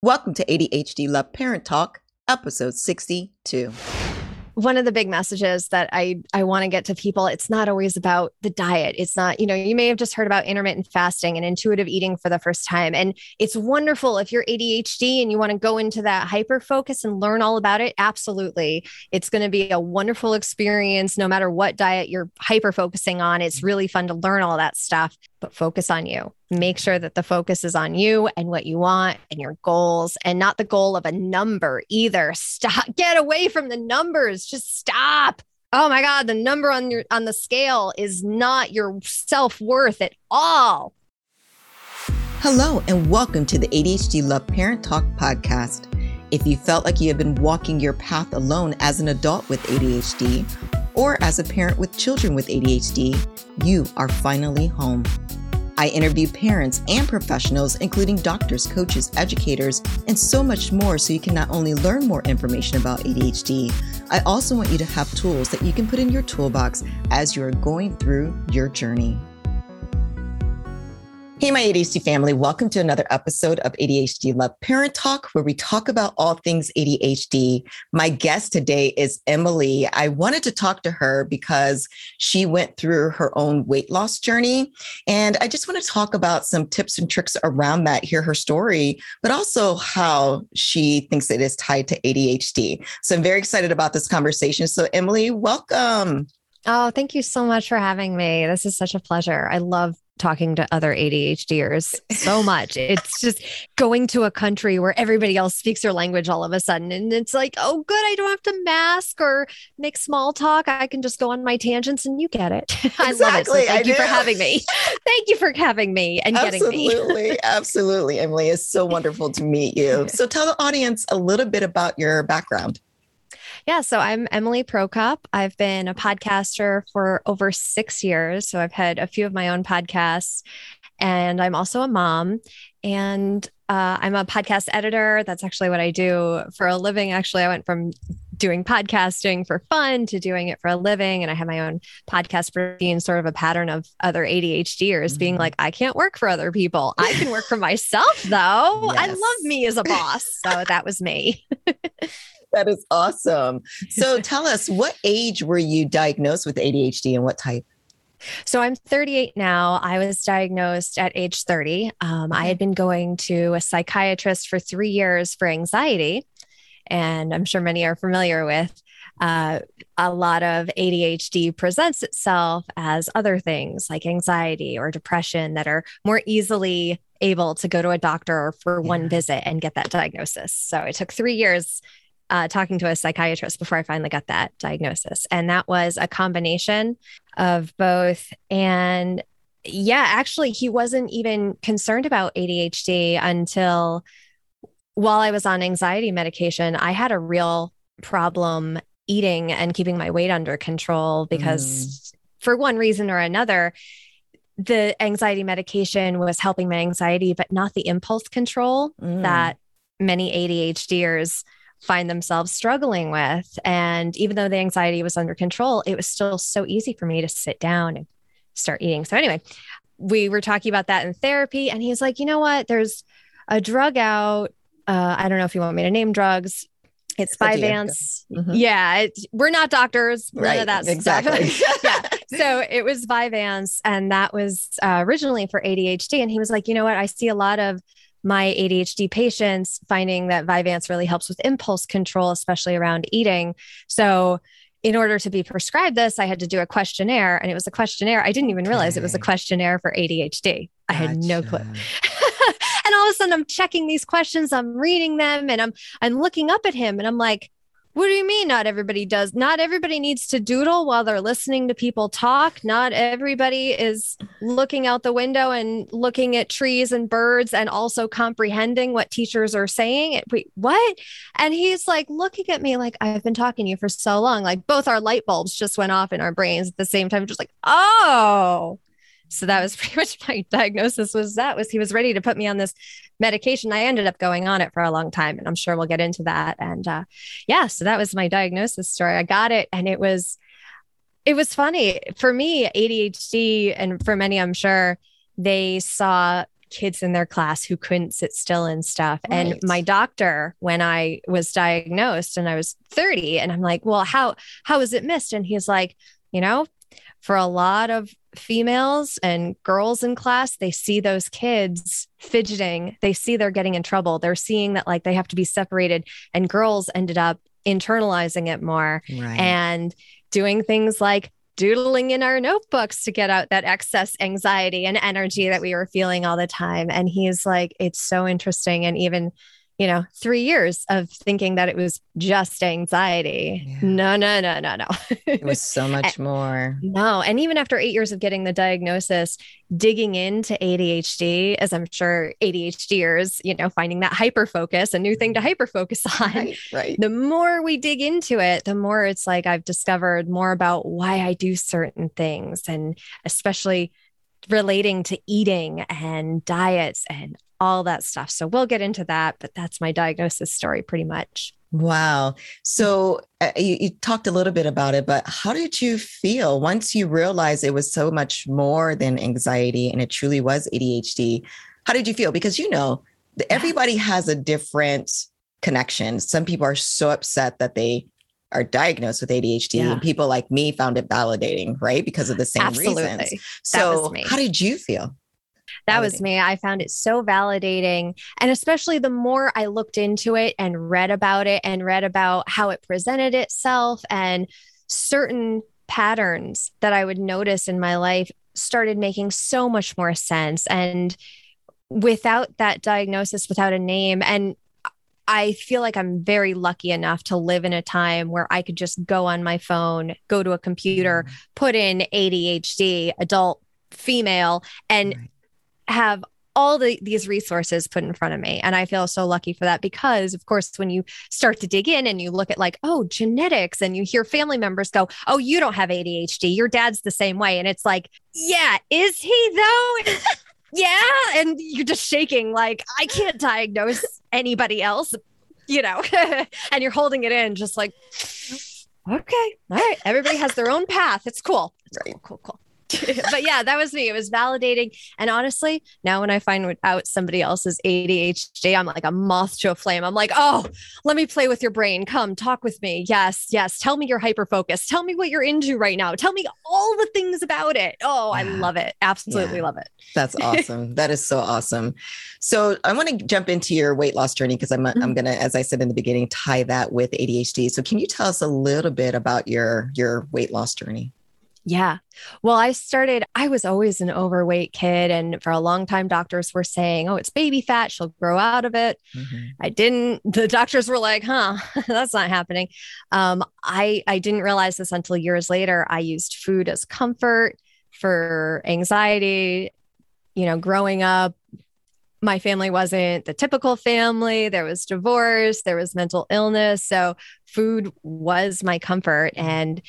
Welcome to ADHD Love Parent Talk, episode 62 one of the big messages that I I want to get to people it's not always about the diet. It's not you know you may have just heard about intermittent fasting and intuitive eating for the first time and it's wonderful if you're ADHD and you want to go into that hyper focus and learn all about it absolutely. It's going to be a wonderful experience no matter what diet you're hyper focusing on it's really fun to learn all that stuff but focus on you. Make sure that the focus is on you and what you want and your goals and not the goal of a number either. Stop, get away from the numbers. Just stop. Oh my God, the number on your on the scale is not your self-worth at all. Hello and welcome to the ADHD Love Parent Talk podcast. If you felt like you have been walking your path alone as an adult with ADHD or as a parent with children with ADHD, you are finally home. I interview parents and professionals, including doctors, coaches, educators, and so much more, so you can not only learn more information about ADHD, I also want you to have tools that you can put in your toolbox as you are going through your journey. Hey, my ADHD family, welcome to another episode of ADHD Love Parent Talk, where we talk about all things ADHD. My guest today is Emily. I wanted to talk to her because she went through her own weight loss journey. And I just want to talk about some tips and tricks around that, hear her story, but also how she thinks it is tied to ADHD. So I'm very excited about this conversation. So, Emily, welcome. Oh, thank you so much for having me. This is such a pleasure. I love talking to other ADHDers so much. it's just going to a country where everybody else speaks their language all of a sudden. And it's like, oh, good. I don't have to mask or make small talk. I can just go on my tangents and you get it. I love it. So thank I you do. for having me. thank you for having me and absolutely, getting me. Absolutely. absolutely. Emily, it's so wonderful to meet you. So tell the audience a little bit about your background. Yeah, so I'm Emily Prokop. I've been a podcaster for over six years. So I've had a few of my own podcasts, and I'm also a mom. And uh, I'm a podcast editor. That's actually what I do for a living. Actually, I went from doing podcasting for fun to doing it for a living. And I have my own podcast routine, sort of a pattern of other ADHDers mm-hmm. being like, I can't work for other people. I can work for myself, though. Yes. I love me as a boss. So that was me. that is awesome. So tell us, what age were you diagnosed with ADHD and what type? So I'm 38 now. I was diagnosed at age 30. Um, I had been going to a psychiatrist for three years for anxiety. And I'm sure many are familiar with uh, a lot of ADHD presents itself as other things like anxiety or depression that are more easily able to go to a doctor for yeah. one visit and get that diagnosis. So it took three years uh, talking to a psychiatrist before I finally got that diagnosis. And that was a combination of both. And yeah, actually, he wasn't even concerned about ADHD until while I was on anxiety medication, I had a real problem eating and keeping my weight under control because, mm. for one reason or another, the anxiety medication was helping my anxiety, but not the impulse control mm. that many ADHDers find themselves struggling with. And even though the anxiety was under control, it was still so easy for me to sit down and start eating. So, anyway, we were talking about that in therapy. And he's like, you know what? There's a drug out. Uh, I don't know if you want me to name drugs. It's Vyvanse. Mm-hmm. Yeah, it, we're not doctors. None right, of that exactly. stuff. yeah. So it was Vyvanse, and that was uh, originally for ADHD. And he was like, you know what? I see a lot of my ADHD patients finding that Vyvanse really helps with impulse control, especially around eating. So, in order to be prescribed this, I had to do a questionnaire, and it was a questionnaire. I didn't even realize it was a questionnaire for ADHD. I had no clue. and all of a sudden, I'm checking these questions, I'm reading them, and I'm I'm looking up at him, and I'm like, what do you mean not everybody does? Not everybody needs to doodle while they're listening to people talk. Not everybody is looking out the window and looking at trees and birds and also comprehending what teachers are saying. Wait, what? And he's like looking at me like I've been talking to you for so long. Like both our light bulbs just went off in our brains at the same time, just like, oh, so that was pretty much my diagnosis was that was he was ready to put me on this medication i ended up going on it for a long time and i'm sure we'll get into that and uh, yeah so that was my diagnosis story i got it and it was it was funny for me adhd and for many i'm sure they saw kids in their class who couldn't sit still and stuff. Right. And my doctor, when I was diagnosed and I was 30, and I'm like, well, how how is it missed? And he's like, you know, for a lot of females and girls in class, they see those kids fidgeting. They see they're getting in trouble. They're seeing that like they have to be separated. And girls ended up internalizing it more right. and doing things like doodling in our notebooks to get out that excess anxiety and energy that we were feeling all the time. And he's like, it's so interesting. And even you know, three years of thinking that it was just anxiety. Yeah. No, no, no, no, no. it was so much more. No. And even after eight years of getting the diagnosis, digging into ADHD, as I'm sure ADHDers, you know, finding that hyper focus, a new thing to mm-hmm. hyper focus on. Right, right. The more we dig into it, the more it's like I've discovered more about why I do certain things and especially relating to eating and diets and all that stuff. So we'll get into that, but that's my diagnosis story pretty much. Wow. So uh, you, you, talked a little bit about it, but how did you feel once you realized it was so much more than anxiety and it truly was ADHD? How did you feel? Because you know, everybody has a different connection. Some people are so upset that they are diagnosed with ADHD, yeah. and people like me found it validating, right? Because of the same Absolutely. reasons. So, how did you feel? That was me. I found it so validating. And especially the more I looked into it and read about it and read about how it presented itself and certain patterns that I would notice in my life started making so much more sense. And without that diagnosis, without a name, and I feel like I'm very lucky enough to live in a time where I could just go on my phone, go to a computer, mm-hmm. put in ADHD, adult female, and right have all the, these resources put in front of me. And I feel so lucky for that because, of course, when you start to dig in and you look at like, oh, genetics, and you hear family members go, oh, you don't have ADHD, your dad's the same way. And it's like, yeah, is he though? yeah. And you're just shaking, like, I can't diagnose anybody else, you know, and you're holding it in, just like, okay, all right, everybody has their own path. It's cool. It's right. cool, cool, cool. but yeah, that was me. It was validating. And honestly, now when I find out somebody else's ADHD, I'm like a moth to a flame. I'm like, oh, let me play with your brain. Come talk with me. Yes, yes. Tell me you're hyper focused. Tell me what you're into right now. Tell me all the things about it. Oh, I love it. Absolutely yeah. love it. That's awesome. that is so awesome. So I want to jump into your weight loss journey because I'm mm-hmm. I'm gonna, as I said in the beginning, tie that with ADHD. So can you tell us a little bit about your your weight loss journey? Yeah. Well, I started, I was always an overweight kid. And for a long time, doctors were saying, oh, it's baby fat. She'll grow out of it. Mm-hmm. I didn't, the doctors were like, huh, that's not happening. Um, I, I didn't realize this until years later. I used food as comfort for anxiety. You know, growing up, my family wasn't the typical family. There was divorce, there was mental illness. So food was my comfort. And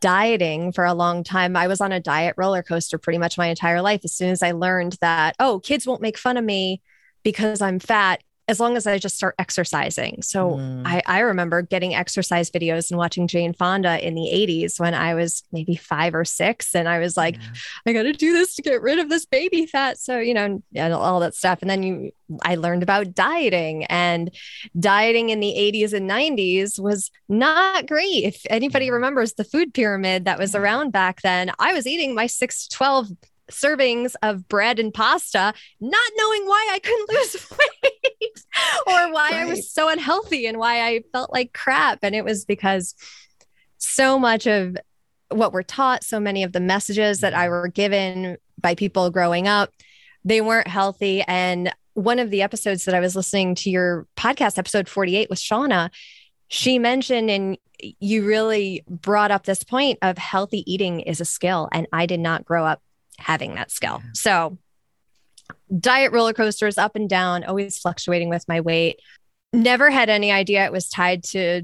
dieting for a long time. I was on a diet roller coaster pretty much my entire life. As soon as I learned that, oh, kids won't make fun of me because I'm fat, as long as I just start exercising. So mm. I, I remember getting exercise videos and watching Jane Fonda in the 80s when I was maybe five or six. And I was like, yeah. I got to do this to get rid of this baby fat. So, you know, and all that stuff. And then you, I learned about dieting and dieting in the 80s and 90s was not great. If anybody remembers the food pyramid that was around back then, I was eating my six to 12 servings of bread and pasta, not knowing why I couldn't lose weight or why right. I was so unhealthy and why I felt like crap. And it was because so much of what we're taught, so many of the messages that I mm-hmm. were given by people growing up, they weren't healthy. And one of the episodes that I was listening to your podcast, episode 48 with Shauna, she mentioned and you really brought up this point of healthy eating is a skill. And I did not grow up having that skill. So, diet roller coasters up and down, always fluctuating with my weight. Never had any idea it was tied to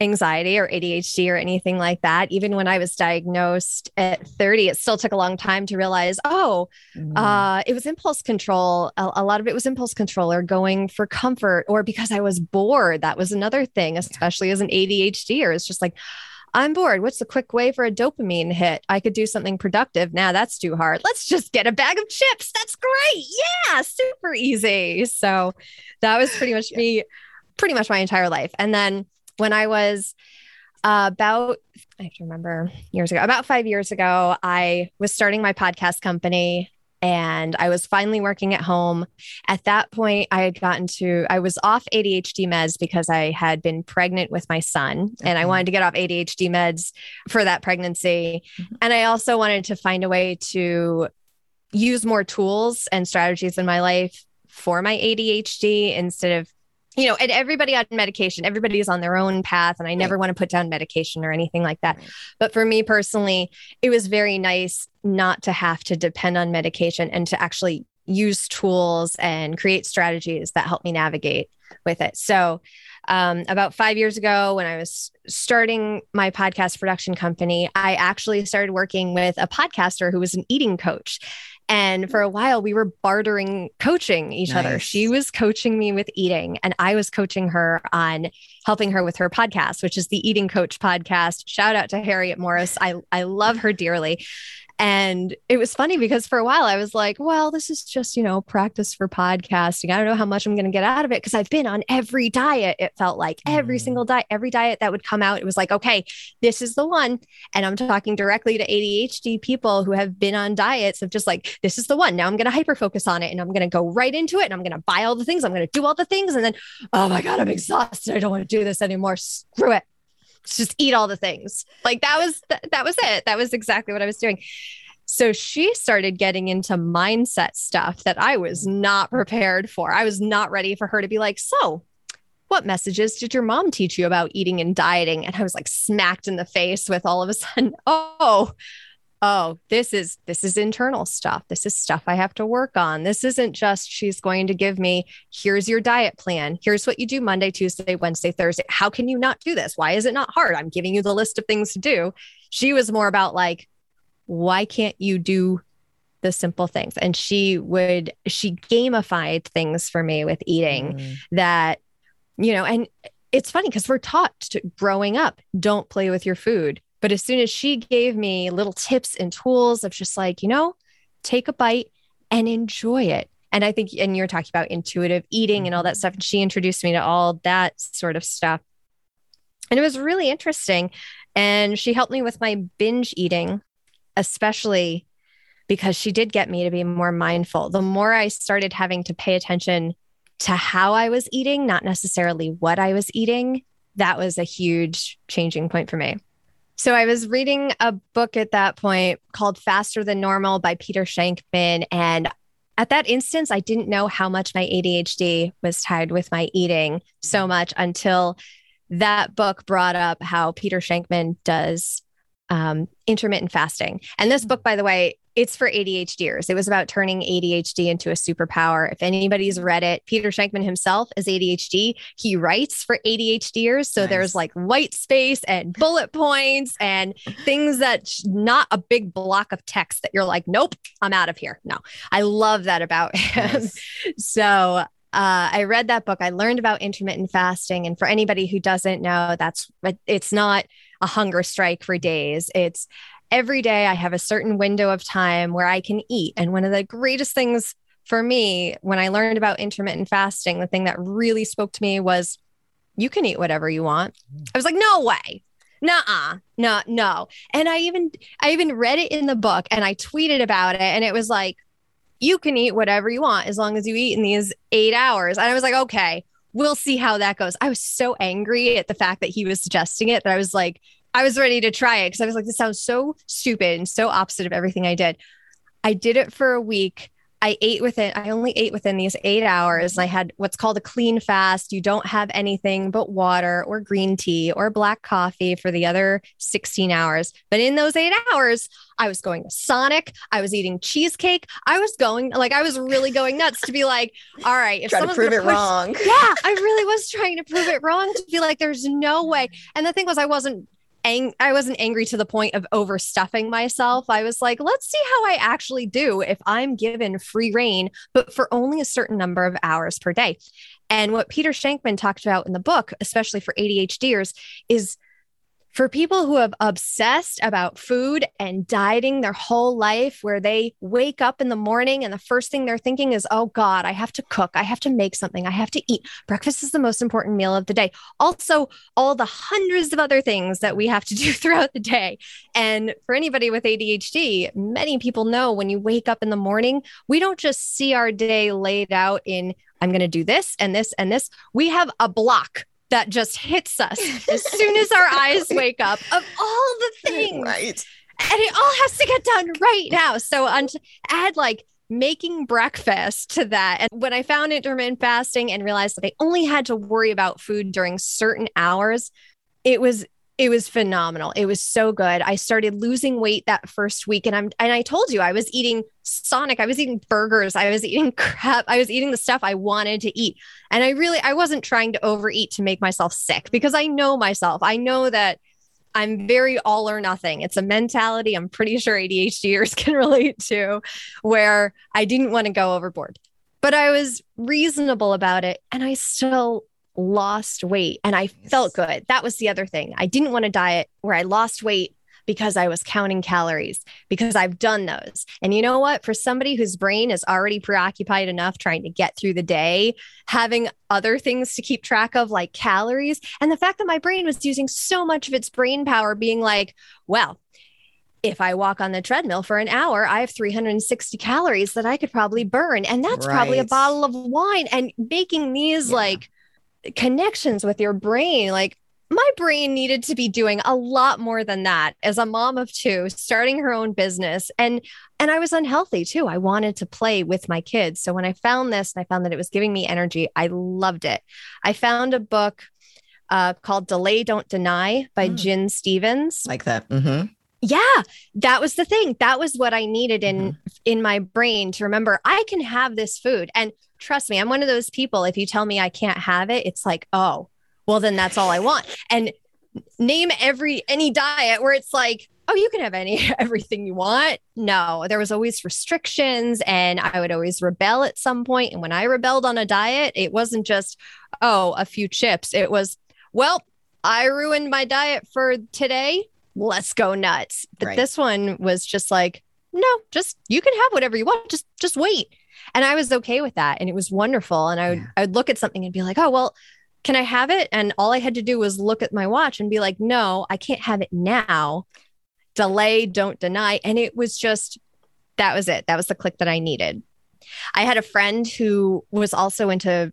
anxiety or ADHD or anything like that. Even when I was diagnosed at 30, it still took a long time to realize, oh, mm. uh, it was impulse control. A, a, lot of it was impulse control or going for comfort or because I was bored. That was another thing, especially as an ADHD, or it's just like, I'm bored. What's the quick way for a dopamine hit? I could do something productive. Now nah, that's too hard. Let's just get a bag of chips. That's great. Yeah, super easy. So that was pretty much me, pretty much my entire life. And then when I was uh, about, I have to remember years ago, about five years ago, I was starting my podcast company and I was finally working at home. At that point, I had gotten to, I was off ADHD meds because I had been pregnant with my son okay. and I wanted to get off ADHD meds for that pregnancy. Mm-hmm. And I also wanted to find a way to use more tools and strategies in my life for my ADHD instead of you know, and everybody on medication, everybody is on their own path. And I never want to put down medication or anything like that. Right. But for me personally, it was very nice not to have to depend on medication and to actually use tools and create strategies that help me navigate with it. So, um, about five years ago, when I was starting my podcast production company, I actually started working with a podcaster who was an eating coach. And for a while, we were bartering coaching each nice. other. She was coaching me with eating, and I was coaching her on helping her with her podcast, which is the Eating Coach podcast. Shout out to Harriet Morris. I, I love her dearly. And it was funny because for a while I was like, well, this is just, you know, practice for podcasting. I don't know how much I'm going to get out of it because I've been on every diet. It felt like every mm. single diet, every diet that would come out, it was like, okay, this is the one. And I'm talking directly to ADHD people who have been on diets of just like, this is the one. Now I'm going to hyper focus on it and I'm going to go right into it and I'm going to buy all the things. I'm going to do all the things. And then, oh my God, I'm exhausted. I don't want to do this anymore. Screw it just eat all the things. Like that was th- that was it. That was exactly what I was doing. So she started getting into mindset stuff that I was not prepared for. I was not ready for her to be like, "So, what messages did your mom teach you about eating and dieting?" And I was like smacked in the face with all of a sudden, "Oh, oh this is this is internal stuff. This is stuff i have to work on. This isn't just she's going to give me here's your diet plan. Here's what you do monday tuesday wednesday thursday. How can you not do this? Why is it not hard? I'm giving you the list of things to do. She was more about like why can't you do the simple things? And she would she gamified things for me with eating mm. that you know and it's funny because we're taught to, growing up don't play with your food but as soon as she gave me little tips and tools of just like, you know, take a bite and enjoy it. And I think, and you're talking about intuitive eating and all that stuff. And she introduced me to all that sort of stuff. And it was really interesting. And she helped me with my binge eating, especially because she did get me to be more mindful. The more I started having to pay attention to how I was eating, not necessarily what I was eating, that was a huge changing point for me. So I was reading a book at that point called Faster Than Normal by Peter Shankman. And at that instance, I didn't know how much my ADHD was tied with my eating so mm-hmm. much until that book brought up how Peter Shankman does um, intermittent fasting. And this book, mm-hmm. by the way, it's for ADHDers. It was about turning ADHD into a superpower. If anybody's read it, Peter Shankman himself is ADHD. He writes for ADHDers. So nice. there's like white space and bullet points and things that not a big block of text that you're like, nope, I'm out of here. No, I love that about him. Nice. so uh, I read that book. I learned about intermittent fasting. And for anybody who doesn't know, that's it's not a hunger strike for days. It's every day I have a certain window of time where I can eat. And one of the greatest things for me when I learned about intermittent fasting, the thing that really spoke to me was you can eat whatever you want. Mm. I was like, no way. Nuh-uh. No, no. And I even I even read it in the book and I tweeted about it and it was like, you can eat whatever you want as long as you eat in these eight hours. And I was like, okay, we'll see how that goes. I was so angry at the fact that he was suggesting it that I was like, I was ready to try it because I was like, this sounds so stupid and so opposite of everything I did. I did it for a week. I ate within, I only ate within these eight hours. I had what's called a clean fast. You don't have anything but water or green tea or black coffee for the other 16 hours. But in those eight hours, I was going to Sonic. I was eating cheesecake. I was going, like, I was really going nuts to be like, all right, if to prove it push, wrong. Yeah, I really was trying to prove it wrong to be like, there's no way. And the thing was, I wasn't ang- I wasn't angry to the point of overstuffing myself. I was like, let's see how I actually do if I'm given free reign, but for only a certain number of hours per day. And what Peter Shankman talked about in the book, especially for ADHDers, is for people who have obsessed about food and dieting their whole life, where they wake up in the morning and the first thing they're thinking is, oh God, I have to cook. I have to make something. I have to eat. Breakfast is the most important meal of the day. Also, all the hundreds of other things that we have to do throughout the day. And for anybody with ADHD, many people know when you wake up in the morning, we don't just see our day laid out in, I'm going to do this and this and this. We have a block that just hits us as soon as our eyes wake up of all the things. Right. And it all has to get done right now. So on add like making breakfast to that. And when I found intermittent fasting and realized that I only had to worry about food during certain hours, it was it was phenomenal. It was so good. I started losing weight that first week and I'm and I told you I was eating Sonic, I was eating burgers, I was eating crap, I was eating the stuff I wanted to eat. And I really I wasn't trying to overeat to make myself sick because I know myself. I know that I'm very all or nothing. It's a mentality I'm pretty sure ADHDers can relate to where I didn't want to go overboard. But I was reasonable about it and I still lost weight and I yes. felt good. That was the other thing. I didn't want a diet where I lost weight because I was counting calories because I've done those. And you know what? For somebody whose brain is already preoccupied enough trying to get through the day, having other things to keep track of, like calories, and the fact that my brain was using so much of its brain power being like, well, if I walk on the treadmill for an hour, I have 360 calories that I could probably burn. And that's right. probably a bottle of wine. And making these yeah. like connections with your brain. Like my brain needed to be doing a lot more than that as a mom of two starting her own business and and I was unhealthy too. I wanted to play with my kids. So when I found this and I found that it was giving me energy, I loved it. I found a book uh, called Delay Don't Deny by mm. Gin Stephens. Like that. Mm-hmm. Yeah, that was the thing. That was what I needed in mm-hmm. in my brain to remember I can have this food. And trust me, I'm one of those people. If you tell me I can't have it, it's like, oh, well, then that's all I want. And name every any diet where it's like, oh, you can have any everything you want. No, there was always restrictions, and I would always rebel at some point. And when I rebelled on a diet, it wasn't just, oh, a few chips. It was, well, I ruined my diet for today. Let's go nuts. But right. this one was just like, no, just you can have whatever you want. Just just wait. And I was okay with that. And it was wonderful. And I would, yeah. I would look at something and be like, oh, well, can I have it? And all I had to do was look at my watch and be like, no, I can't have it now. Delay, don't deny. And it was just, that was it. That was the click that I needed. I had a friend who was also into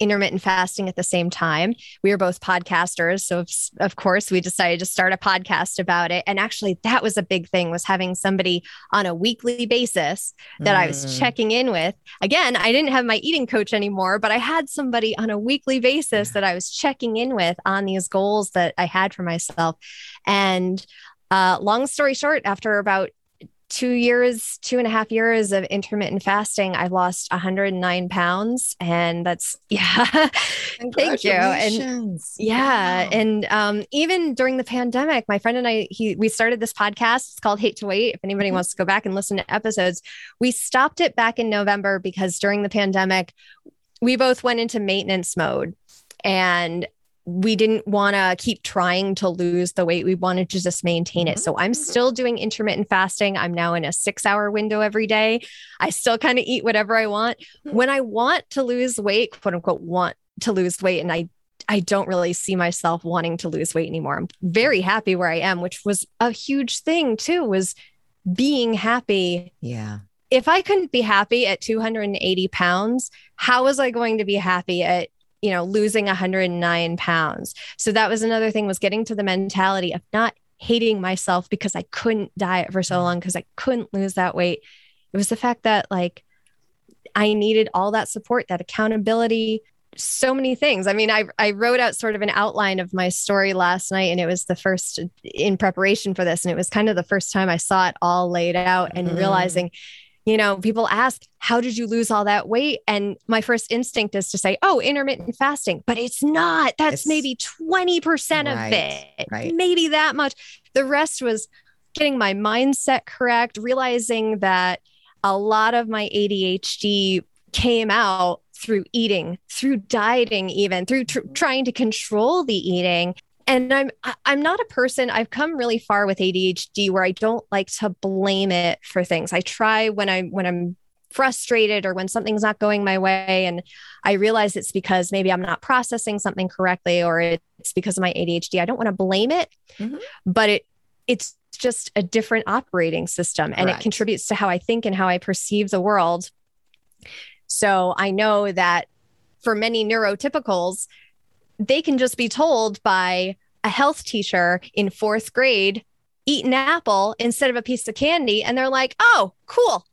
intermittent fasting at the same time. We were both podcasters, so of, of, course we decided to start a podcast about it. And actually, that was a big thing was having somebody on a weekly basis that mm. I was mm. checking in with. Again, I didn't have my eating coach anymore, but I had somebody on a weekly basis that I was checking in with on these goals that I had for myself. And uh, long story short, after about two years, two and a half years of intermittent fasting, I've lost 109 pounds. And that's, yeah, thank you. And yeah. Wow. And um, even during the pandemic, my friend and I, he, we started this podcast. It's called Hate to Wait. If anybody mm-hmm. wants to go back and listen to episodes, we stopped it back in November because during the pandemic, we both went into maintenance mode. And we didn't want to keep trying to lose the weight. We wanted to just maintain it. So I'm mm-hmm. still doing intermittent fasting. I'm now in a six hour window every day. I still kind of eat whatever I want. Hmm. When I want to lose weight, quote unquote, want to lose weight, and I I don't really see myself wanting to lose weight anymore. I'm very happy where I am, which was a huge thing too, was being happy. Yeah. If I couldn't be happy at 280 pounds, how was I going to be happy at you know, losing 109 pounds. So that was another thing was getting to the mentality of not hating myself because I couldn't diet for so mm. long because I couldn't lose that weight. It was the fact that like I needed all that support, that accountability, so many things. I mean, I I wrote out sort of an outline of my story last night and it was the first in preparation for this and it was kind of the first time I saw it all laid out and mm. realizing you know, people ask, How did you lose all that weight? And my first instinct is to say, Oh, intermittent fasting, but it's not. That's it's, maybe 20% right, of it, right. maybe that much. The rest was getting my mindset correct, realizing that a lot of my ADHD came out through eating, through dieting, even through tr- mm-hmm. trying to control the eating and I'm I'm not a person I've come really far with ADHD where I don't like to blame it for things. I try when I when I'm frustrated or when something's not going my way and I realize it's because maybe I'm not processing something correctly or it's because of my ADHD. I don't want to blame it, mm-hmm. but it it's just a different operating system and it contributes to how I think and how I perceive the world. So I know that for many neurotypicals, they can just be told by a health teacher in fourth grade, eat an apple instead of a piece of candy. And they're like, oh, cool.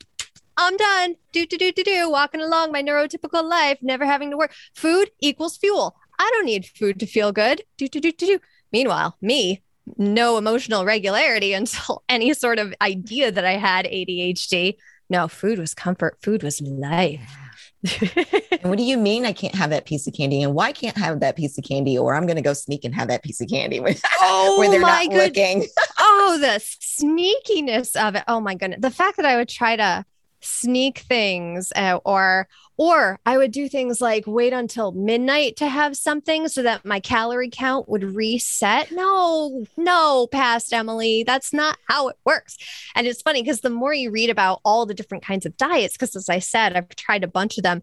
I'm done. Do, do, do, do, do. Walking along my neurotypical life, never having to work. Food equals fuel. I don't need food to feel good. Do, do, do, do, do. Meanwhile, me, no emotional regularity until any sort of idea that I had ADHD. No, food was comfort. Food was life what do you mean I can't have that piece of candy? And why can't I have that piece of candy? Or I'm going to go sneak and have that piece of candy when, oh, when they're not good. looking. oh, the sneakiness of it. Oh my goodness. The fact that I would try to sneak things uh, or or I would do things like wait until midnight to have something so that my calorie count would reset. No, no, past Emily, that's not how it works. And it's funny because the more you read about all the different kinds of diets, because as I said, I've tried a bunch of them,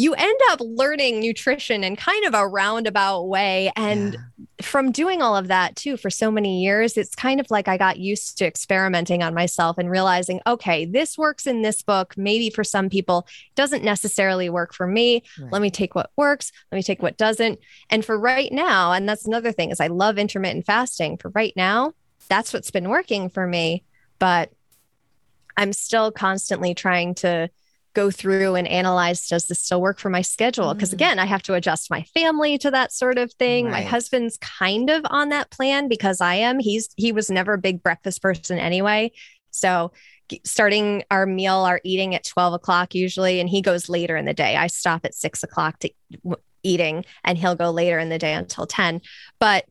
you end up learning nutrition in kind of a roundabout way. And yeah. from doing all of that too for so many years, it's kind of like I got used to experimenting on myself and realizing, okay, this works in this book. Maybe for some people, doesn't necessarily work for me. Right. Let me take what works. Let me take what doesn't. And for right now, and that's another thing is I love intermittent fasting. For right now, that's what's been working for me. But I'm still constantly trying to go through and analyze does this still work for my schedule? Because mm. again i have to adjust my family to that sort of thing. Right. my husband's kind of on that plan because i am. He's he was never a big breakfast person anyway. So starting our meal our eating at 12 o'clock usually and he goes later in the day. I stop at 6 o'clock to eating and he'll go later in the day until 10 but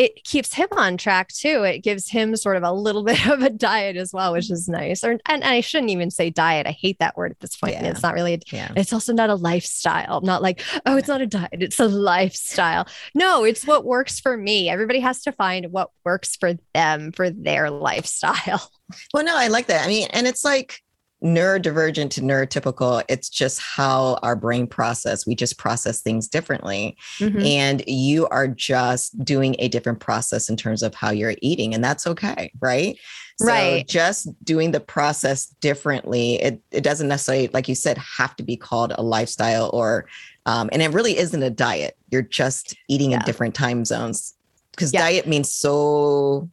it keeps him on track too. It gives him sort of a little bit of a diet as well, which is nice. Or, and, and I shouldn't even say diet. I hate that word at this point. Yeah. It's not really, a, yeah. it's also not a lifestyle. Not like, oh, it's not a diet, it's a lifestyle. No, it's what works for me. Everybody has to find what works for them for their lifestyle. Well, no, I like that. I mean, and it's like, neurodivergent to neurotypical it's just how our brain process we just process things differently. Mm-hmm. and you are just doing a different process in terms of how you're eating and that's okay right? So right. just doing the process differently it, it doesn't necessarily like you said have to be called a lifestyle or um, and it really isn't a diet. You're just eating yeah. in different time zones. Because yeah. diet means so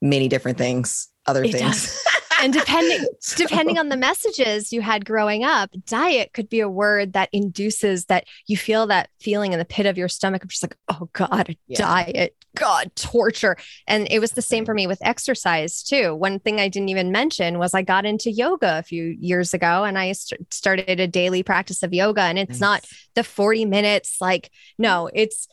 many different things other it things and depending depending on the messages you had growing up, diet could be a word that induces that you feel that feeling in the pit of your stomach of just like, oh God, yeah. diet, God, torture. And it was the same for me with exercise too. One thing I didn't even mention was I got into yoga a few years ago and I st- started a daily practice of yoga. And it's nice. not the 40 minutes, like, no, it's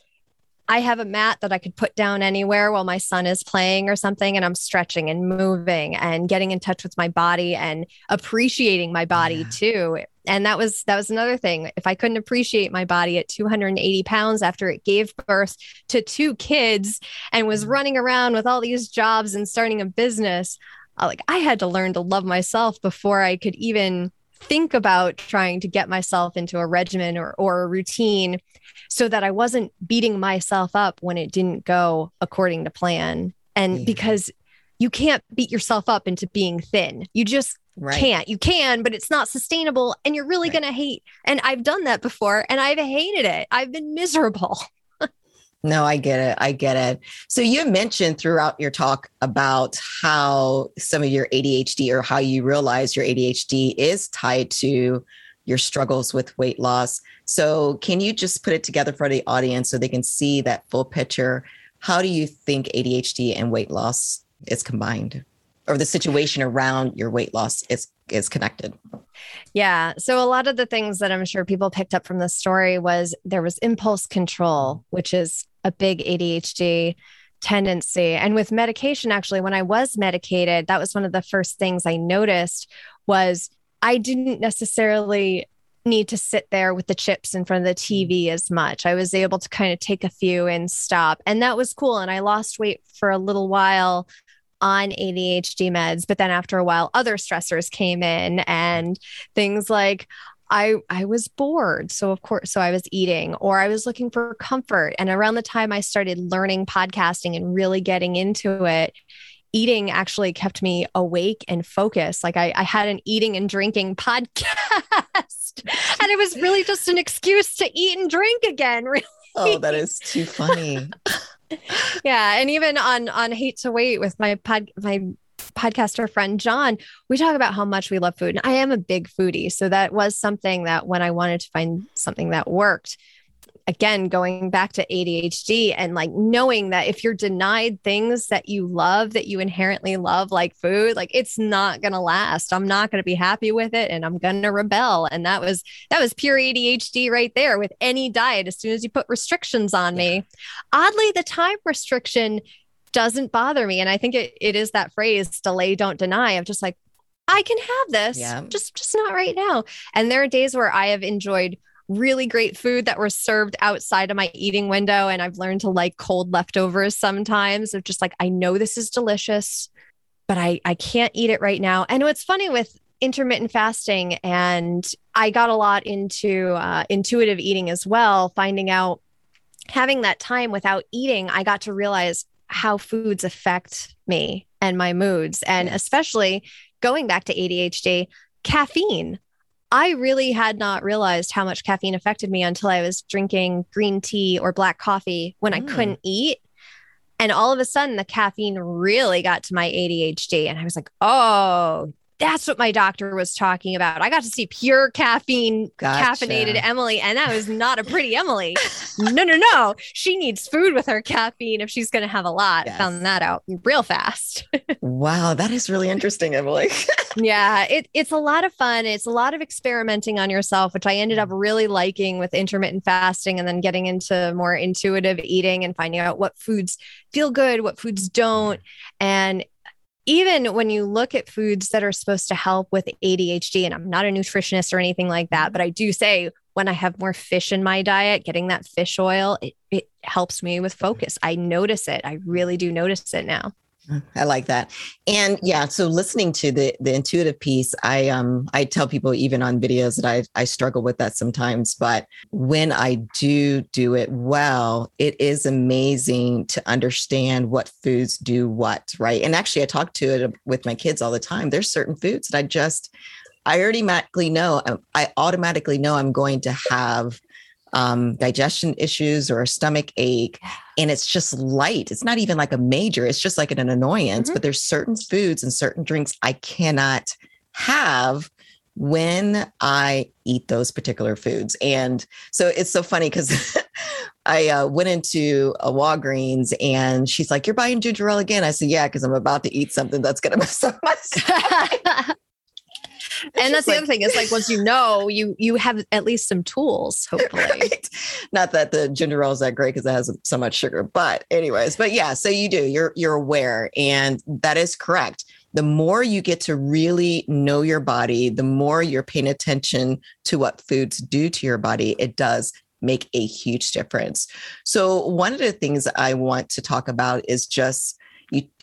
I have a mat that I could put down anywhere while my son is playing or something. And I'm stretching and moving and getting in touch with my body and appreciating my body yeah. too. And that was that was another thing. If I couldn't appreciate my body at 280 pounds after it gave birth to two kids and was mm. running around with all these jobs and starting a business, uh, like I had to learn to love myself before I could even think about trying to get myself into a regimen or, or a routine so that I wasn't beating myself up when it didn't go according to plan. And yeah. because you can't beat yourself up into being thin, you just right. can't. You can, but it's not sustainable and you're really right. going to hate. And I've done that before and I've hated it. I've been miserable. No, I get it. I get it. So you mentioned throughout your talk about how some of your ADHD or how you realize your ADHD is tied to your struggles with weight loss. So can you just put it together for the audience so they can see that full picture? How do you think ADHD and weight loss is combined? Or the situation around your weight loss is is connected. Yeah. So a lot of the things that I'm sure people picked up from the story was there was impulse control, which is a big ADHD tendency. And with medication, actually, when I was medicated, that was one of the first things I noticed was I didn't necessarily need to sit there with the chips in front of the TV as much. I was able to kind of take a few and stop. And that was cool. And I lost weight for a little while on ADHD meds. But then after a while, other stressors came in and things like, I I was bored. So of course, so I was eating or I was looking for comfort. And around the time I started learning podcasting and really getting into it, eating actually kept me awake and focused. Like I, I had an eating and drinking podcast. and it was really just an excuse to eat and drink again. Really. Oh, that is too funny. yeah. And even on on Hate to Wait with my pod my podcaster friend John, we talk about how much we love food. And I am a big foodie. So that was something that when I wanted to find something that worked, again, going back to ADHD and like knowing that if you're denied things that you love, that you inherently love, like food, like it's not going to last. I'm not going to be happy with it and I'm going to rebel. And that was, that was pure ADHD right there with any diet. As soon as you put restrictions on me, oddly, the time restriction doesn't bother me. And I think it, it is that phrase, delay, don't deny, of just like, I can have this, yeah. just just not right now. And there are days where I have enjoyed really great food that were served outside of my eating window. And I've learned to like cold leftovers sometimes of just like, I know this is delicious, but I, I can't eat it right now. And what's funny with intermittent fasting, and I got a lot into uh, intuitive eating as well, finding out having that time without eating, I got to realize how foods affect me and my moods. And especially going back to ADHD, caffeine. I really had not realized how much caffeine affected me until I was drinking green tea or black coffee when mm. I couldn't eat. And all of a sudden, the caffeine really got to my ADHD. And I was like, oh, that's what my doctor was talking about. I got to see pure caffeine, gotcha. caffeinated Emily, and that was not a pretty Emily. no, no, no. She needs food with her caffeine if she's going to have a lot. Yes. Found that out real fast. wow, that is really interesting, Emily. yeah, it, it's a lot of fun. It's a lot of experimenting on yourself, which I ended up mm. really liking with intermittent fasting and then getting into more intuitive eating and finding out what foods feel good, what foods don't. Mm. And even when you look at foods that are supposed to help with ADHD, and I'm not a nutritionist or anything like that, but I do say when I have more fish in my diet, getting that fish oil, it, it helps me with focus. I notice it. I really do notice it now. I like that. And yeah, so listening to the the intuitive piece, I um I tell people even on videos that I I struggle with that sometimes, but when I do do it well, it is amazing to understand what foods do what, right? And actually I talk to it with my kids all the time. There's certain foods that I just I automatically know I automatically know I'm going to have um, digestion issues or a stomach ache and it's just light it's not even like a major it's just like an, annoyance mm-hmm. but there's certain foods and certain drinks i cannot have when i eat those particular foods and so it's so funny because I uh, went into a Walgreens and she's like, "You're buying ginger ale again?" I said, "Yeah, because I'm about to eat something that's going to mess up my stomach." and that's the other thing is like once you know you you have at least some tools hopefully. Right. not that the ginger ale is that great because it has so much sugar but anyways but yeah so you do you're you're aware and that is correct. The more you get to really know your body the more you're paying attention to what foods do to your body it does make a huge difference. So one of the things i want to talk about is just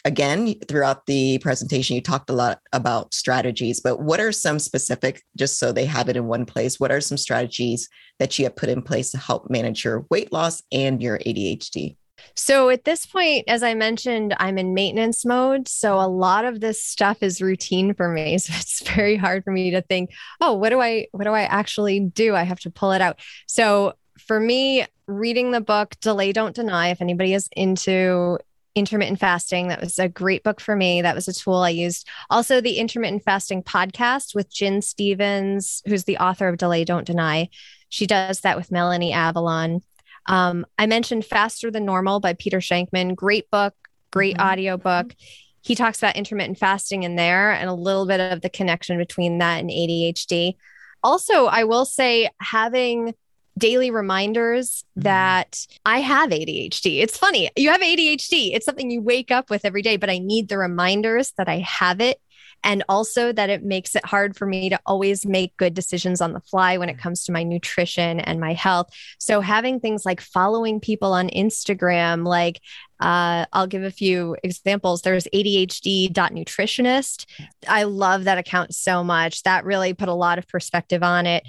again throughout the presentation you talked a lot about strategies but what are some specific just so they have it in one place what are some strategies that you have put in place to help manage your weight loss and your adhd so at this point, as I mentioned, I'm in maintenance mode. So a lot of this stuff is routine for me. So it's very hard for me to think, oh, what do I what do I actually do? I have to pull it out. So for me, reading the book Delay Don't Deny, if anybody is into intermittent fasting. That was a great book for me. That was a tool I used. Also, the intermittent fasting podcast with Gin Stephens, who's the author of Delay Don't Deny. She does that with Melanie Avalon. Um, I mentioned Faster Than Normal by Peter Shankman. Great book, great mm-hmm. audio book. He talks about intermittent fasting in there and a little bit of the connection between that and ADHD. Also, I will say having daily reminders mm-hmm. that I have ADHD. It's funny. You have ADHD. It's something you wake up with every day, but I need the reminders that I have it. and also that it makes it hard for me to always make good decisions on the fly when it comes to my nutrition and my health. So having things like following people on Instagram, like uh, I'll give a few examples. There's ADHD.nutritionist. I love that account so much. That really put a lot of perspective on it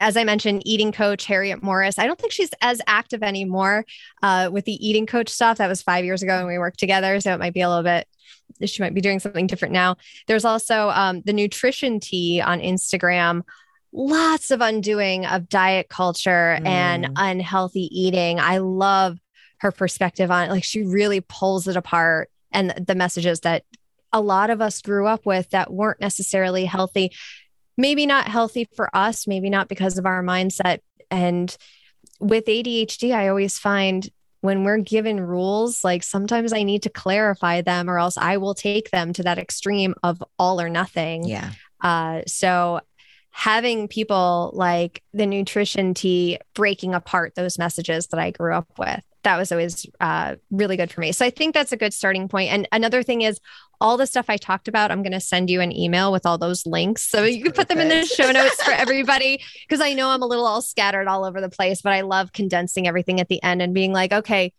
as I mentioned, eating coach Harriet Morris. I don't think she's as active anymore uh, with the eating coach stuff. That was five years ago when we worked together. So it might be a little bit, she might be doing something different now. There's also um, the nutrition tea on Instagram. Lots of undoing of diet culture mm. and unhealthy eating. I love her perspective on it. Like she really pulls it apart and the messages that a lot of us grew up with that weren't necessarily healthy maybe not healthy for us, maybe not because of our mindset. And with ADHD, I always find when we're given rules, like sometimes I need to clarify them or else I will take them to that extreme of all or nothing. Yeah. Uh, so having people like the nutrition tea breaking apart those messages that I grew up with that was always uh, really good for me. So I think that's a good starting point. And another thing is all the stuff I talked about, I'm going to send you an email with all those links. So you can put them in the show notes for everybody. Cause I know I'm a little all scattered all over the place, but I love condensing everything at the end and being like, okay,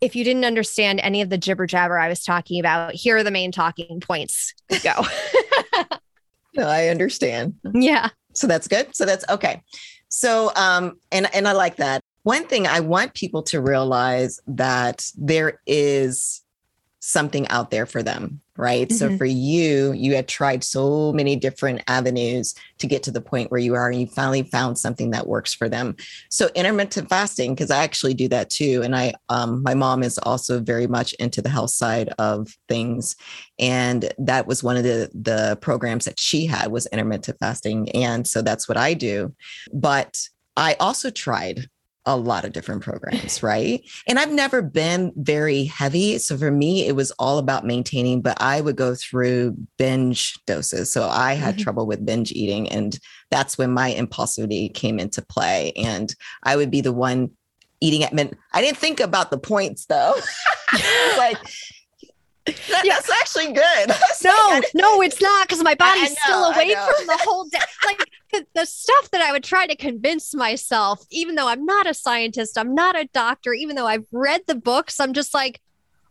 if you didn't understand any of the jibber jabber I was talking about, here are the main talking points. Go. no, I understand. Yeah. So that's good. So that's okay. So um and and I like that one thing I want people to realize that there is something out there for them, right? Mm-hmm. So for you, you had tried so many different avenues to get to the point where you are, and you finally found something that works for them. So intermittent fasting, because I actually do that too, and I, um, my mom is also very much into the health side of things, and that was one of the the programs that she had was intermittent fasting, and so that's what I do, but. I also tried a lot of different programs, right? And I've never been very heavy. So for me, it was all about maintaining, but I would go through binge doses. So I had mm-hmm. trouble with binge eating. And that's when my impulsivity came into play. And I would be the one eating at mid. I didn't think about the points though. like, that, yeah. That's actually good. no, like, no, it's not because my body's know, still awake from the whole day. Like the, the stuff that I would try to convince myself, even though I'm not a scientist, I'm not a doctor, even though I've read the books, I'm just like,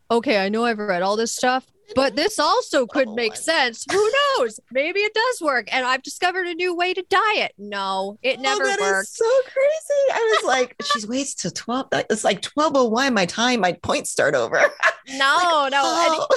okay, I know I've read all this stuff but this also could oh, make sense. Who knows? Maybe it does work. And I've discovered a new way to diet. No, it oh, never oh, worked. so crazy. I was like, she's waits to 12. It's like 1201 my time, my points start over. No, like, no. Oh.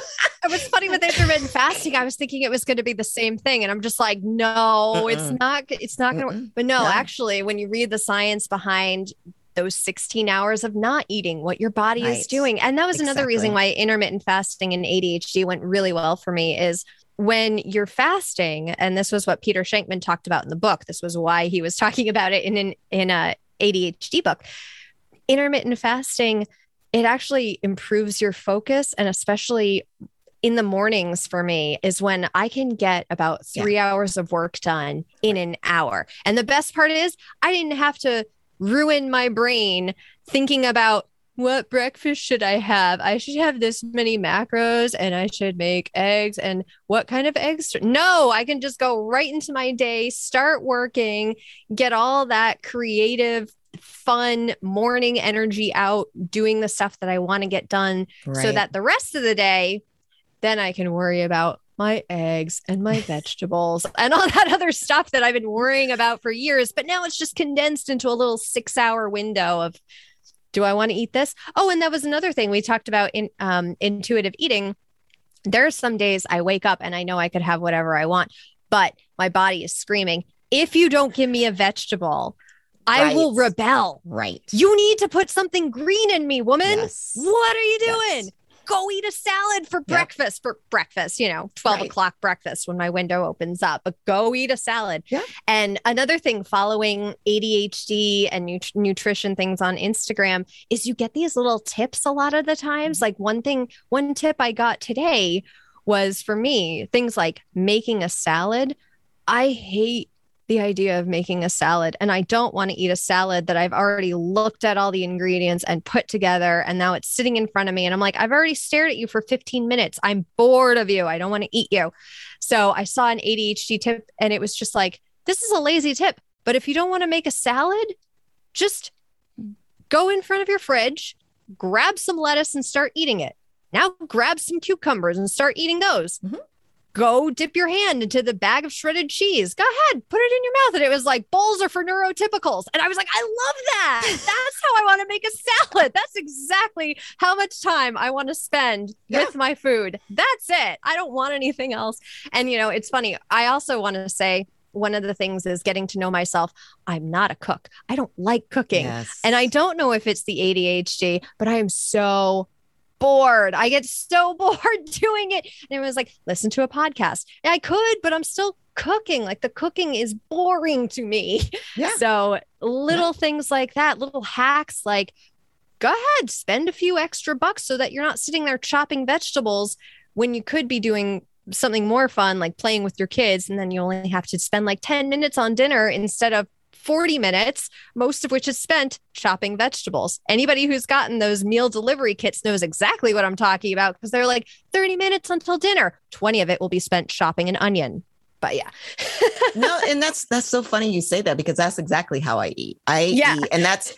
it was funny with intermittent fasting. I was thinking it was going to be the same thing. And I'm just like, no, uh-uh. it's not, it's not going to work. But no, no, actually, when you read the science behind those 16 hours of not eating what your body right. is doing. And that was exactly. another reason why intermittent fasting and ADHD went really well for me is when you're fasting, and this was what Peter Shankman talked about in the book. This was why he was talking about it in an in a ADHD book. Intermittent fasting, it actually improves your focus and especially in the mornings for me is when I can get about three yeah. hours of work done in an hour. And the best part is I didn't have to ruin my brain thinking about what breakfast should I have? I should have this many macros and I should make eggs. And what kind of eggs? No, I can just go right into my day, start working, get all that creative, fun morning energy out, doing the stuff that I want to get done right. so that the rest of the day, then I can worry about my eggs and my vegetables and all that other stuff that I've been worrying about for years. But now it's just condensed into a little six hour window of do I want to eat this? Oh, and that was another thing we talked about in um, intuitive eating. There are some days I wake up and I know I could have whatever I want, but my body is screaming, if you don't give me a vegetable, I right. will rebel. Right. You need to put something green in me, woman. Yes. What are you doing? Yes go eat a salad for breakfast for breakfast, you know, 12 right. o'clock breakfast when my window opens up, but go eat a salad. Yeah. And another thing following ADHD and nut- nutrition things on Instagram is you get these little tips a lot of the times. Mm-hmm. Like one thing, one tip I got today was for me, things like making a salad. I hate the idea of making a salad and I don't want to eat a salad that I've already looked at all the ingredients and put together and now it's sitting in front of me and I'm like I've already stared at you for 15 minutes. I'm bored of you. I don't want to eat you. So I saw an ADHD tip and it was just like this is a lazy tip, but if you don't want to make a salad, just go in front of your fridge, grab some lettuce and start eating it. Now grab some cucumbers and start eating those. Mm-hmm go dip your hand into the bag of shredded cheese. Go ahead, put it in your mouth. And it was like, bowls are for neurotypicals. And I was like, I love that. That's how I want to make a salad. That's exactly how much time I want to spend yeah. with my food. That's it. I don't want anything else. And, you know, it's funny. I also want to say, one of the things is getting to know myself. I'm not a cook. I don't like cooking. Yes. And I don't know if it's the ADHD, but I am so bored. I get so bored doing it. And it was like, listen to a podcast. And I could, but I'm still cooking. Like the cooking is boring to me. Yeah. So little yeah. things like that, little hacks like go ahead, spend a few extra bucks so that you're not sitting there chopping vegetables when you could be doing something more fun like playing with your kids and then you only have to spend like 10 minutes on dinner instead of 40 minutes, most of which is spent chopping vegetables. Anybody who's gotten those meal delivery kits knows exactly what I'm talking about because they're like 30 minutes until dinner. 20 of it will be spent chopping an onion. But yeah. no, and that's that's so funny you say that because that's exactly how I eat. I yeah. eat and that's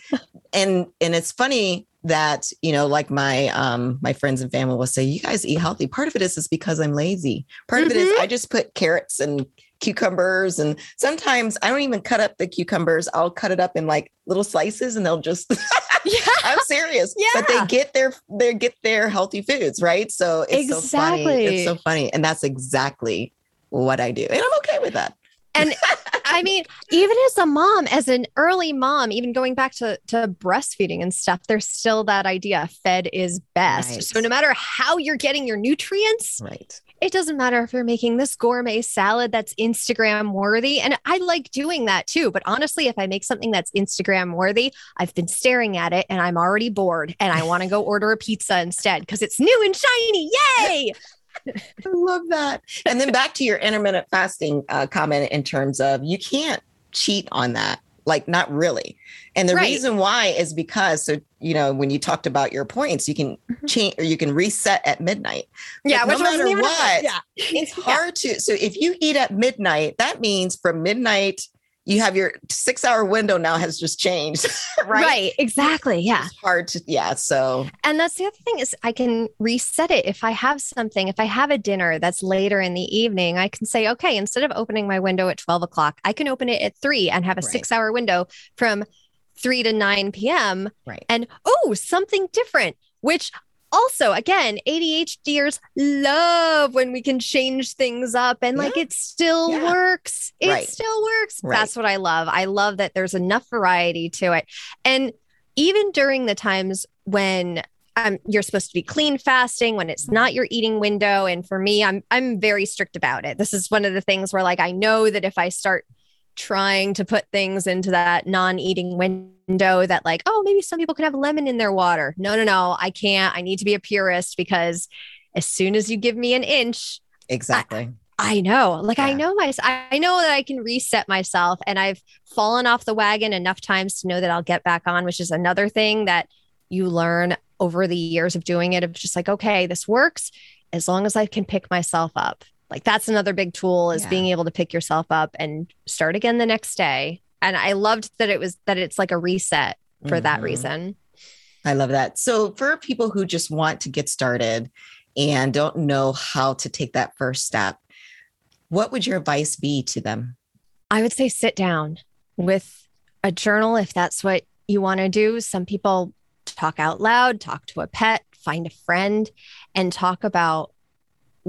and and it's funny that you know like my um my friends and family will say you guys eat healthy part of it is is because i'm lazy part mm-hmm. of it is mm-hmm. i just put carrots and cucumbers and sometimes I don't even cut up the cucumbers. I'll cut it up in like little slices and they'll just yeah. I'm serious. Yeah. But they get their they get their healthy foods, right? So it's exactly. so funny. It's so funny. And that's exactly what I do. And I'm okay with that. And I mean, even as a mom, as an early mom, even going back to, to breastfeeding and stuff, there's still that idea fed is best. Right. So no matter how you're getting your nutrients, right it doesn't matter if you're making this gourmet salad that's Instagram worthy. And I like doing that too. But honestly, if I make something that's Instagram worthy, I've been staring at it and I'm already bored and I want to go order a pizza instead because it's new and shiny. Yay! I love that. And then back to your intermittent fasting uh, comment in terms of you can't cheat on that like not really and the right. reason why is because so you know when you talked about your points you can mm-hmm. change or you can reset at midnight yeah no matter what yeah. it's hard yeah. to so if you eat at midnight that means from midnight you have your six hour window now has just changed. right? Right. Exactly. Yeah. It's hard to, yeah. So, and that's the other thing is I can reset it. If I have something, if I have a dinner that's later in the evening, I can say, okay, instead of opening my window at 12 o'clock, I can open it at three and have a right. six hour window from 3 to 9 p.m. Right. And oh, something different, which also again adhders love when we can change things up and yeah. like it still yeah. works it right. still works right. that's what i love i love that there's enough variety to it and even during the times when um, you're supposed to be clean fasting when it's not your eating window and for me i'm i'm very strict about it this is one of the things where like i know that if i start trying to put things into that non-eating window that like oh maybe some people can have lemon in their water. No no no i can't. I need to be a purist because as soon as you give me an inch exactly. I, I know. Like yeah. i know my i know that i can reset myself and i've fallen off the wagon enough times to know that i'll get back on which is another thing that you learn over the years of doing it of just like okay this works as long as i can pick myself up like that's another big tool is yeah. being able to pick yourself up and start again the next day. And i loved that it was that it's like a reset for mm-hmm. that reason. I love that. So for people who just want to get started and don't know how to take that first step what would your advice be to them? I would say sit down with a journal if that's what you want to do. Some people talk out loud talk to a pet find a friend and talk about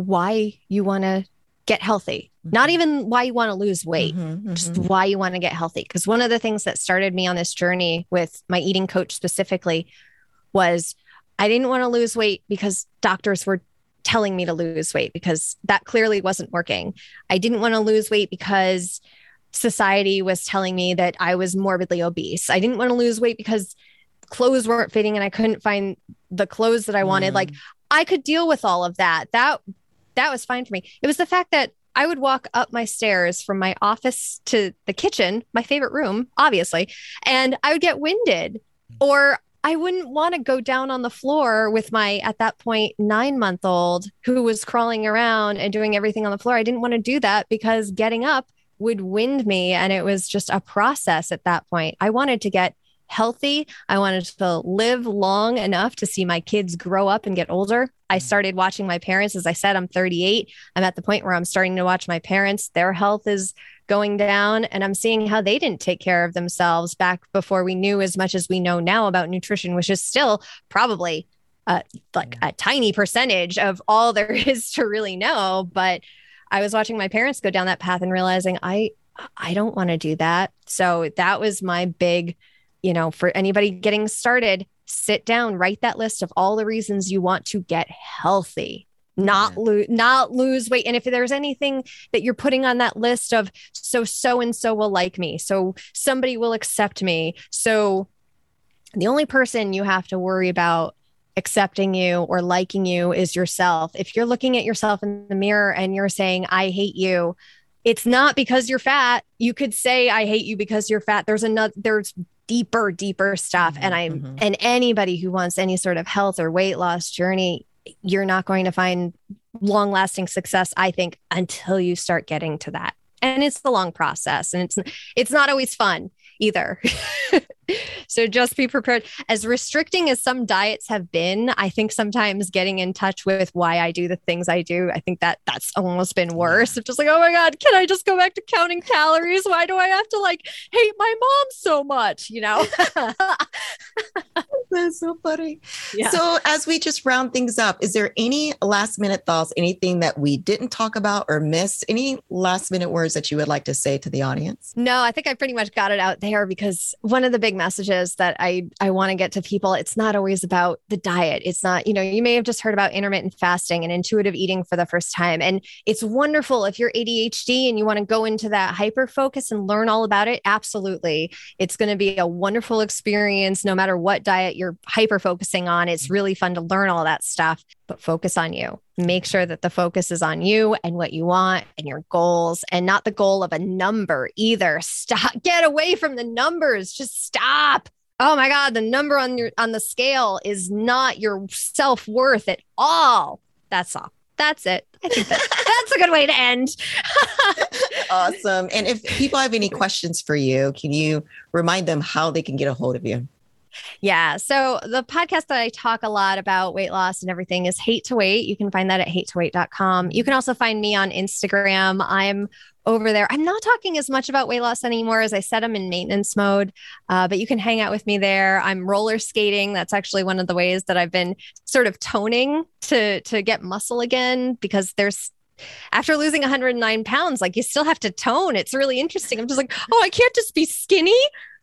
why you want to get healthy, mm-hmm. not even why you want to lose weight, mm-hmm, mm-hmm. just why you want to get healthy. Because one of the things that started me on this journey with my eating coach specifically was I didn't want to lose weight because doctors were telling me to lose weight because that clearly wasn't working. I didn't want to lose weight because society was telling me that I was morbidly obese. I didn't want to lose weight because clothes weren't fitting and I couldn't find the clothes that I wanted. Mm. Like I could deal with all of that. That that was fine for me. It was the fact that I would walk up my stairs from my office to the kitchen, my favorite room, obviously, and I would get winded. Hmm. Or I wouldn't want to go down on the floor with my, at that point, nine month old who was crawling around and doing everything on the floor. I didn't want to do that because getting up would wind me. And it was just a process at that point. I wanted to get healthy. I wanted to live long enough to see my kids grow up and get older. I mm. started watching my parents. As I said, I'm 38. I'm at the point where I'm starting to watch my parents. Their health is going down, and I'm seeing how they didn't take care of themselves back before we knew as much as we know now about nutrition, which is still probably uh, like a tiny percentage of all there is to really know. But I was watching my parents go down that path and realizing I I don't want to do that. So that was my big you know, for anybody getting started, sit down, write that list of all the reasons you want to get healthy. Not yeah. lose not lose weight. And if there's anything that you're putting on that list of so so and so will like me. So somebody will accept me. So the only person you have to worry about accepting you or liking you is yourself. If you're looking at yourself in the mirror and you're saying i hate you it's not because you're fat. You could say i hate you because you're fat. There's another there's deeper, deeper stuff. Mm-hmm, and I mm-hmm. and anybody who wants any sort of health or weight loss journey, you're not going to find long lasting success, I think, until you start getting to that. And it's the long process and it's it's not always fun either. so just be prepared. As restricting as some diets have been, I think sometimes getting in touch with why I do the things I do, I think that that's almost been worse. It's just like, oh my God, can I just go back to counting calories? Why do I have to like hate my mom so much? You know? that's so funny. Yeah. So as we just round things up, is there any last minute thoughts, anything that we didn't talk about or missed? Any last minute words that you would like to say to the audience? No, I think I pretty much got it out there because one of the big messages that I I want to get to people it's not always about the diet it's not you know you may have just heard about intermittent fasting and intuitive eating for the first time and it's wonderful if you're ADHD and you want to go into that hyper focus and learn all about it absolutely it's going to be a wonderful experience no matter what diet you're hyper focusing on it's really fun to learn all that stuff but focus on you. Make sure that the focus is on you and what you want and your goals and not the goal of a number either. Stop get away from the numbers. Just stop. Oh my god the number on your on the scale is not your self-worth at all. That's all. That's it. I think that, that's a good way to end. Awesome. And if people have any questions for you can you remind them how they can get a hold of you yeah. So the podcast that I talk a lot about weight loss and everything is Hate to Weight. You can find that at hate to weight.com. You can also find me on Instagram. I'm over there. I'm not talking as much about weight loss anymore. As I said, I'm in maintenance mode, uh, but you can hang out with me there. I'm roller skating. That's actually one of the ways that I've been sort of toning to to get muscle again because there's after losing 109 pounds, like you still have to tone. It's really interesting. I'm just like, oh, I can't just be skinny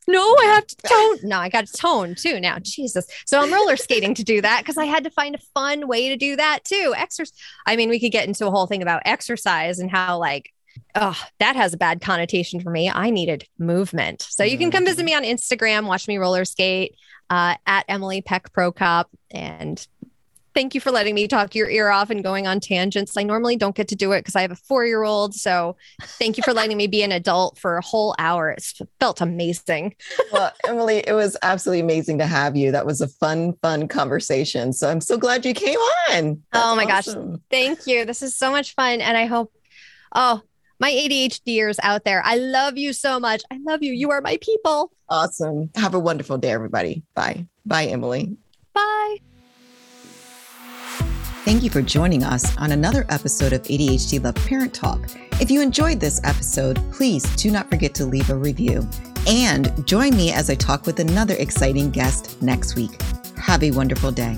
no, I have to tone. No, I got to tone too now. Jesus. So I'm roller skating to do that because I had to find a fun way to do that too. Exercise. I mean, we could get into a whole thing about exercise and how like, oh, that has a bad connotation for me. I needed movement. So you can come visit me on Instagram, watch me roller skate uh, at Emily Peck Pro Cop and thank you for letting me talk your ear off and going on tangents. I normally don't get to do it because I have a four year old. So thank you for letting me be an adult for a whole hour. It felt amazing. well, Emily, it was absolutely amazing to have you. That was a fun, fun conversation. So I'm so glad you came on. That's oh my awesome. gosh. Thank you. This is so much fun. And I hope, oh, my ADHDers out there, I love you so much. I love you. You are my people. Awesome. Have a wonderful day, everybody. Bye. Bye, Emily. Bye. Thank you for joining us on another episode of ADHD Love Parent Talk. If you enjoyed this episode, please do not forget to leave a review and join me as I talk with another exciting guest next week. Have a wonderful day.